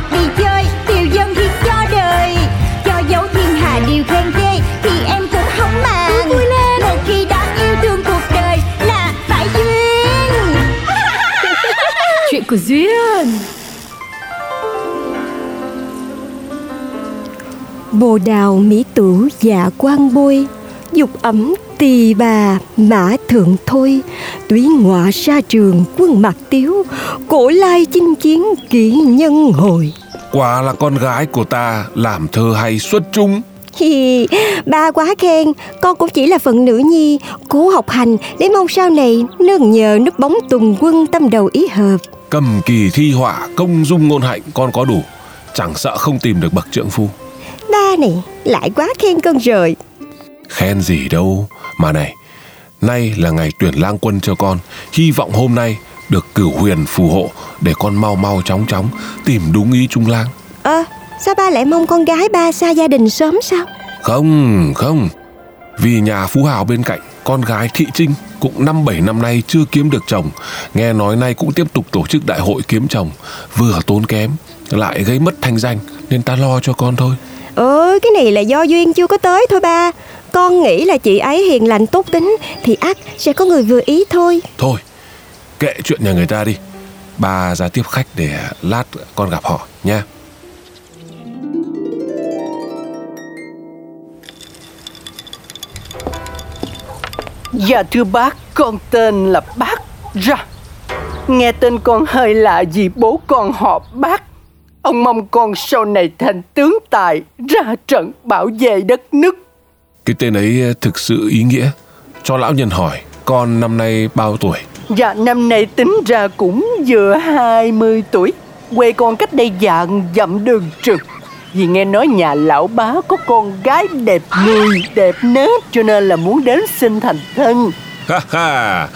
hoặc đi chơi Tiêu dân thì cho đời. Cho dấu thiên hà điều khen ghê Thì em cũng không màng. Vui lên. Một khi đã yêu thương cuộc đời Là phải duyên. Chuyện của Duyên. Bồ đào mỹ tử dạ quan bôi Dục ẩm tỳ bà mã thượng thôi Túy ngọa sa trường quân mặt tiếu Cổ lai chinh chiến kỷ nhân hồi. Quả là con gái của ta làm thơ hay xuất chúng. Hi, ba quá khen Con cũng chỉ là phận nữ nhi Cố học hành để mong sau này Nương nhờ núp bóng tùng quân tâm đầu ý hợp. Cầm kỳ thi họa công dung ngôn hạnh con có đủ. Chẳng sợ không tìm được bậc trượng phu. Ba này lại quá khen con rồi. Khen gì đâu Mà này Nay là ngày tuyển lang quân cho con. Hy vọng hôm nay được cửu huyền phù hộ Để con mau mau chóng chóng Tìm đúng ý trung lang. Ơ sao ba lại mong con gái ba xa gia đình sớm sao? Không không. Vì nhà phú hào bên cạnh Con gái thị trinh Cũng năm bảy năm nay chưa kiếm được chồng. Nghe nói nay cũng tiếp tục tổ chức đại hội kiếm chồng. Vừa tốn kém Lại gây mất thanh danh Nên ta lo cho con thôi. Ờ cái này là do duyên chưa có tới thôi ba Con nghĩ là chị ấy hiền lành tốt tính Thì ắt sẽ có người vừa ý thôi Thôi Kệ chuyện nhà người ta đi Bà ra tiếp khách để lát con gặp họ nha Dạ thưa bác, con tên là Bác Ra. Nghe tên con hơi lạ vì bố con họ Bác. Ông mong con sau này thành tướng tài ra trận bảo vệ đất nước. Cái tên ấy thực sự ý nghĩa Cho lão nhân hỏi Con năm nay bao tuổi Dạ năm nay tính ra cũng vừa 20 tuổi. Quê con cách đây dạng dặm đường trường. Vì nghe nói nhà lão bá có con gái đẹp người, đẹp nết cho nên là muốn đến xin thành thân. Ha ha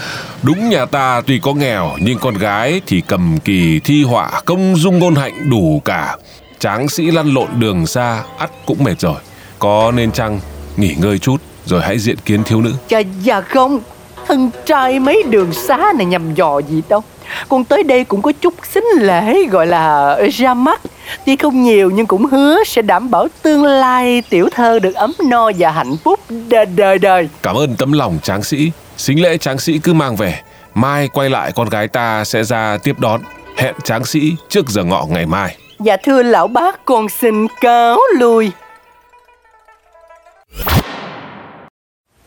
Đúng nhà ta tuy có nghèo Nhưng con gái thì cầm kỳ thi họa Công dung ngôn hạnh đủ cả Tráng sĩ lăn lộn đường xa ắt cũng mệt rồi Có nên chăng nghỉ ngơi chút Rồi hãy diện kiến thiếu nữ. Dạ, dạ không. Thân trai mấy đường xá này nhầm dò gì đâu. Con tới đây cũng có chút xính lễ gọi là ra mắt. Tuy không nhiều nhưng cũng hứa sẽ đảm bảo tương lai tiểu thơ được ấm no và hạnh phúc đời đời đời. Cảm ơn tấm lòng tráng sĩ. Xính lễ tráng sĩ cứ mang về. Mai quay lại con gái ta sẽ ra tiếp đón. Hẹn tráng sĩ trước giờ ngọ ngày mai. Dạ thưa lão bác con xin cáo lui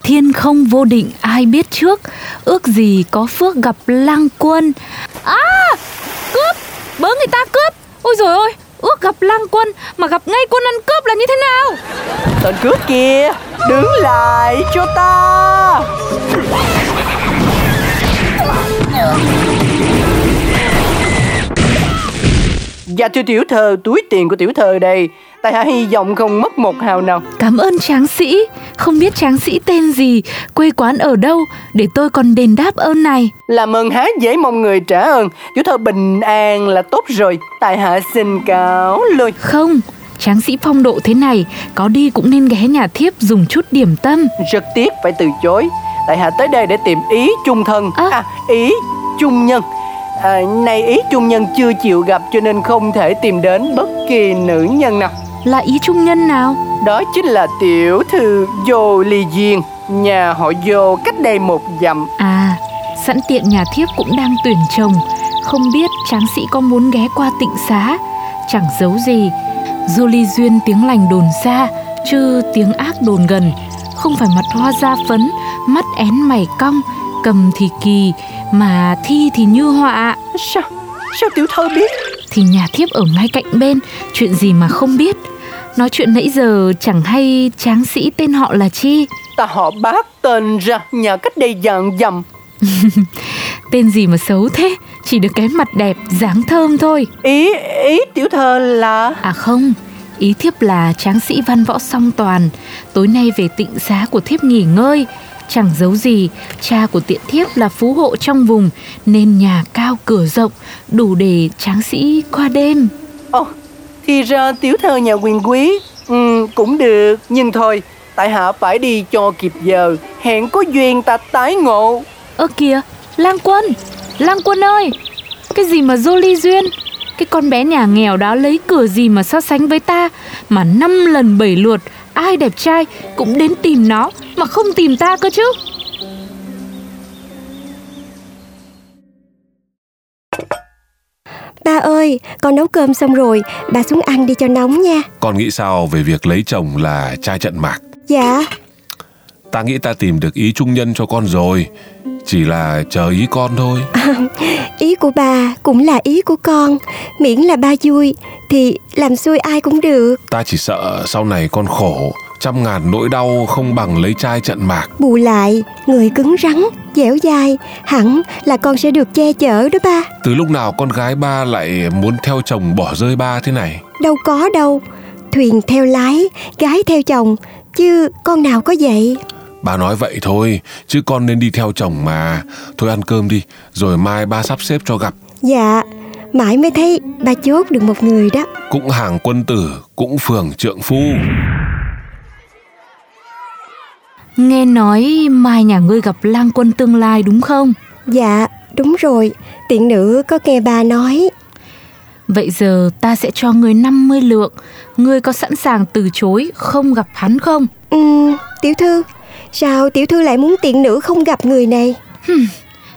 Thiên không vô định, ai biết trước? Ước gì có phước gặp lang quân. À Cướp! Bớ người ta cướp! Ôi rồi ôi Ước gặp lang quân Mà gặp ngay quân ăn cướp là như thế nào? Tên cướp kia, Đứng lại cho ta. Dạ thưa tiểu thơ Túi tiền của tiểu thơ đây. Tại hạ hy vọng không mất một hào nào. Cảm ơn tráng sĩ. Không biết tráng sĩ tên gì Quê quán ở đâu Để tôi còn đền đáp ơn này. Làm ơn há dễ mong người trả ơn. Tiểu thơ bình an là tốt rồi. Tại hạ xin cáo lui. Không Tráng sĩ phong độ thế này Có đi cũng nên ghé nhà thiếp dùng chút điểm tâm. Rất tiếc phải từ chối. Tại hạ tới đây để tìm ý chung thân. Ơ. À ý chung nhân à, Này ý chung nhân chưa chịu gặp Cho nên không thể tìm đến bất kỳ nữ nhân nào. Là ý trung nhân nào? Đó chính là tiểu thư Vô Ly Duyên. Nhà họ Vô cách đây một dặm. À Sẵn tiện nhà thiếp cũng đang tuyển chồng. Không biết tráng sĩ có muốn ghé qua tịnh xá? Chẳng giấu gì Du ly duyên tiếng lành đồn xa Chứ tiếng ác đồn gần. Không phải mặt hoa da phấn Mắt én mày cong Cầm thì kỳ Mà thi thì như họa Sao, sao tiểu thơ biết? Thì nhà thiếp ở ngay cạnh bên Chuyện gì mà không biết? Nói chuyện nãy giờ chẳng hay tráng sĩ tên họ là chi? Ta họ bác tên ra nhà cách đây dạng dặm. Tên gì mà xấu thế? Chỉ được cái mặt đẹp, dáng thơm thôi. Ý, ý tiểu thơ là... À không, ý thiếp là tráng sĩ văn võ song toàn, tối nay về tịnh xá của thiếp nghỉ ngơi. Chẳng giấu gì, cha của tiện thiếp là phú hộ trong vùng, nên nhà cao cửa rộng, đủ để tráng sĩ qua đêm. Ồ, thì ra tiểu thơ nhà quyền quý, ừ, cũng được, nhưng thôi, tại hạ phải đi cho kịp giờ, hẹn có duyên ta tái ngộ. Ơ kìa, lang quân, lang quân ơi, cái gì mà dô ly duyên, cái con bé nhà nghèo đó lấy cửa gì mà so sánh với ta, mà năm lần bảy lượt, ai đẹp trai cũng đến tìm nó, mà không tìm ta cơ chứ. Ba ơi, con nấu cơm xong rồi, bà xuống ăn đi cho nóng nha. Con nghĩ sao về việc lấy chồng là trai trận mạc? Dạ, Ta nghĩ ta tìm được ý trung nhân cho con rồi. Chỉ là chờ ý con thôi. ý của bà cũng là ý của con. Miễn là ba vui, thì làm xuôi ai cũng được. Ta chỉ sợ sau này con khổ, trăm ngàn nỗi đau không bằng lấy trai trận mạc. Bù lại, người cứng rắn, dẻo dai, hẳn là con sẽ được che chở đó ba. Từ lúc nào con gái ba lại muốn theo chồng bỏ rơi ba thế này? Đâu có đâu. Thuyền theo lái, gái theo chồng, chứ con nào có vậy. Ba nói vậy thôi, chứ con nên đi theo chồng mà. Thôi ăn cơm đi, rồi mai ba sắp xếp cho gặp. Dạ, mãi mới thấy ba chốt được một người đó. Cũng hàng quân tử, cũng phường trượng phu. Nghe nói mai nhà ngươi gặp lang quân tương lai đúng không? Dạ, đúng rồi. Tiện nữ có nghe ba nói. Vậy giờ ta sẽ cho ngươi 50 lượng Ngươi có sẵn sàng từ chối không gặp hắn không? Ừm, tiểu thư, sao tiểu thư lại muốn tiện nữ không gặp người này?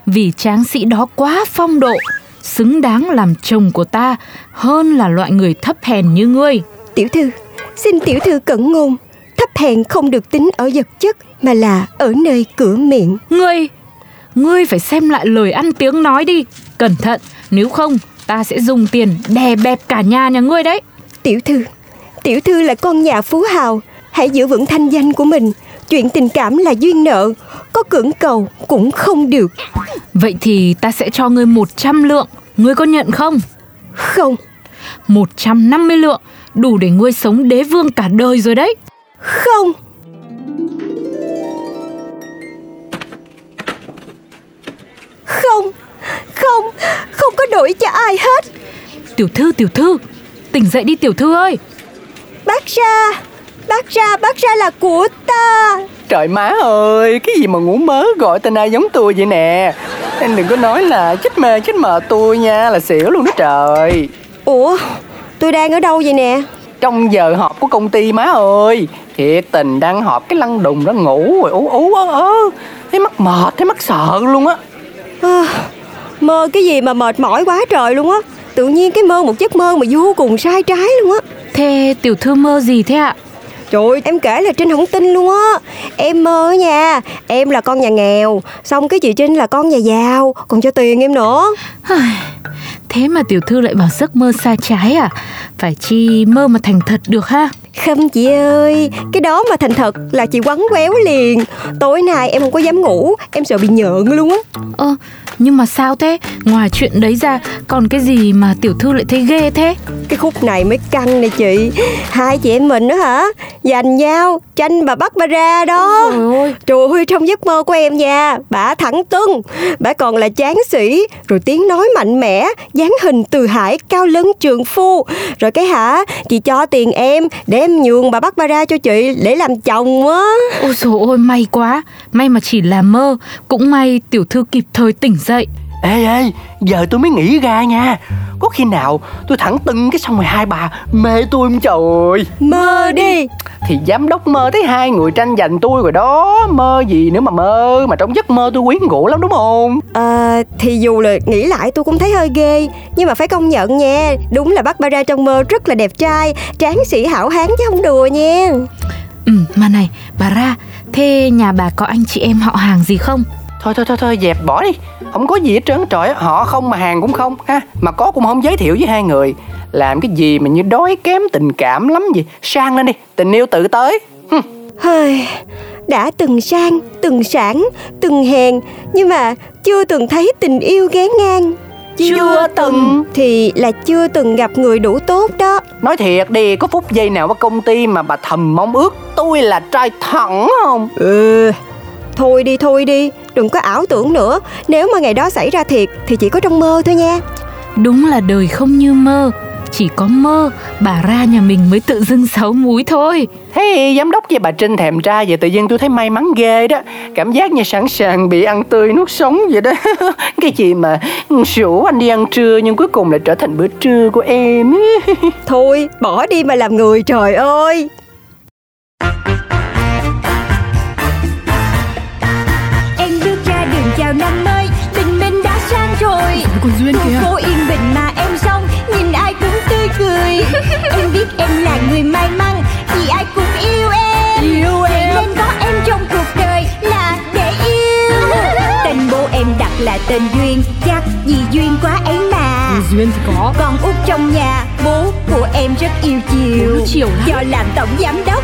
Vì tráng sĩ đó quá phong độ Xứng đáng làm chồng của ta Hơn là loại người thấp hèn như ngươi Tiểu thư, xin tiểu thư cẩn ngôn. Thấp hèn không được tính ở vật chất mà là ở nơi cửa miệng. Ngươi Ngươi phải xem lại lời ăn tiếng nói đi Cẩn thận Nếu không ta sẽ dùng tiền đè bẹp cả nhà nhà ngươi đấy Tiểu thư, tiểu thư là con nhà phú hào, hãy giữ vững thanh danh của mình. Chuyện tình cảm là duyên nợ, có cưỡng cầu cũng không được. Vậy thì ta sẽ cho ngươi 100 lượng Ngươi có nhận không? Không, 150 lượng Đủ để ngươi sống đế vương cả đời rồi đấy không. Không, không, không có đổi cho ai hết. Tiểu thư tiểu thư Tỉnh dậy đi tiểu thư ơi Bác ra, bác ra, bác ra là của ta. Trời má ơi, cái gì mà ngủ mớ gọi tên ai giống tôi vậy nè Em đừng có nói là chết mê chết mờ tôi nha, là xỉu luôn đó trời Ủa, tôi đang ở đâu vậy nè? Trong giờ họp của công ty má ơi Thiệt tình đang họp cái lăn đùng đó ngủ rồi ú ú ớ ớ Thấy mắc mệt, thấy mắc sợ luôn á À, mơ cái gì mà mệt mỏi quá trời luôn á Tự nhiên cái mơ một giấc mơ mà vô cùng sai trái luôn á Thế tiểu thư mơ gì thế ạ? Trời ơi, em kể là Trinh không tin luôn á Em mơ nha Em là con nhà nghèo Xong cái chị Trinh là con nhà giàu Còn cho tiền em nữa Thế mà tiểu thư lại bảo giấc mơ sai trái à? Phải chi mơ mà thành thật được ha? Không chị ơi Cái đó mà thành thật là chị quấn quéo liền Tối nay em không có dám ngủ Em sợ bị nhợn luôn á Ơ, nhưng mà sao thế? Ngoài chuyện đấy ra, còn cái gì mà tiểu thư lại thấy ghê thế? Cái khúc này mới căng nè chị. Hai chị em mình đó hả? Giành nhau Tranh bà bắt bà ra đó. Trời ơi, Trời ơi trong giấc mơ của em nha. Bà thẳng tưng. Bà còn là tráng sĩ Rồi tiếng nói mạnh mẽ dáng hình từ hải cao lân trường phu. Rồi cái hả? Chị cho tiền em Để em nhường bà bắt bà ra cho chị Để làm chồng á. Ôi dồi ôi may quá. May mà chỉ là mơ. Cũng may tiểu thư kịp thời tỉnh dậy Ê ê, giờ tôi mới nghĩ ra nha. Có khi nào tôi thẳng tưng cái xong rồi hai bà mê tôi không trời? Mơ đi. Thì giám đốc mơ thấy hai người tranh giành tôi rồi đó. Mơ gì nữa mà mơ Mà trong giấc mơ tôi quyến rũ lắm đúng không? À, thì dù là nghĩ lại tôi cũng thấy hơi ghê. Nhưng mà phải công nhận nha Đúng là bắt bà ra trong mơ rất là đẹp trai Tráng sĩ hảo hán chứ không đùa nha. Ừ, mà này, bà ra Thế nhà bà có anh chị em họ hàng gì không? Thôi thôi thôi thôi dẹp bỏ đi Không có gì hết trơn trời Họ không mà hàng cũng không ha. Mà có cũng không giới thiệu với hai người. Làm cái gì mà như đói kém tình cảm lắm gì Sang lên đi Tình yêu tự tới. Hơi, đã từng sang, từng sản, từng hèn Nhưng mà chưa từng thấy tình yêu ghé ngang. Chưa từng. Thì là chưa từng gặp người đủ tốt đó. Nói thiệt đi Có phút giây nào ở công ty mà bà thầm mong ước Tôi là trai thẳng không? Ừ Thôi đi thôi đi Đừng có ảo tưởng nữa. Nếu mà ngày đó xảy ra thiệt Thì chỉ có trong mơ thôi nha. Đúng là đời không như mơ. Chỉ có mơ bà ra nhà mình mới tự dưng sáu múi thôi. Thế giám đốc với bà Trinh thèm ra Vậy tự nhiên tôi thấy may mắn ghê đó. Cảm giác như sẵn sàng bị ăn tươi nuốt sống vậy đó. Cái gì mà rủ anh đi ăn trưa Nhưng cuối cùng lại trở thành bữa trưa của em. Thôi bỏ đi mà làm người trời ơi chào năm mới Tình mình đã sang rồi. Còn Duyên Khu phố yên bình mà em xong Nhìn ai cũng tươi cười. Em biết em là người may mắn Vì ai cũng yêu em. Yêu em. Nên có em trong cuộc đời là để yêu. Tên bố em đặt là tên Duyên Chắc vì duyên quá ấy mà. Duyên thì có. Con út trong nhà Bố của em rất yêu chiều. Chiều lắm. Do làm tổng giám đốc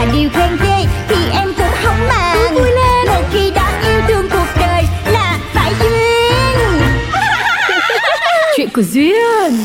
hà điều khen ghê Thì em cũng không màng. Vui lên. Một khi đã yêu thương cuộc đời Là phải duyên. Chuyện của Duyên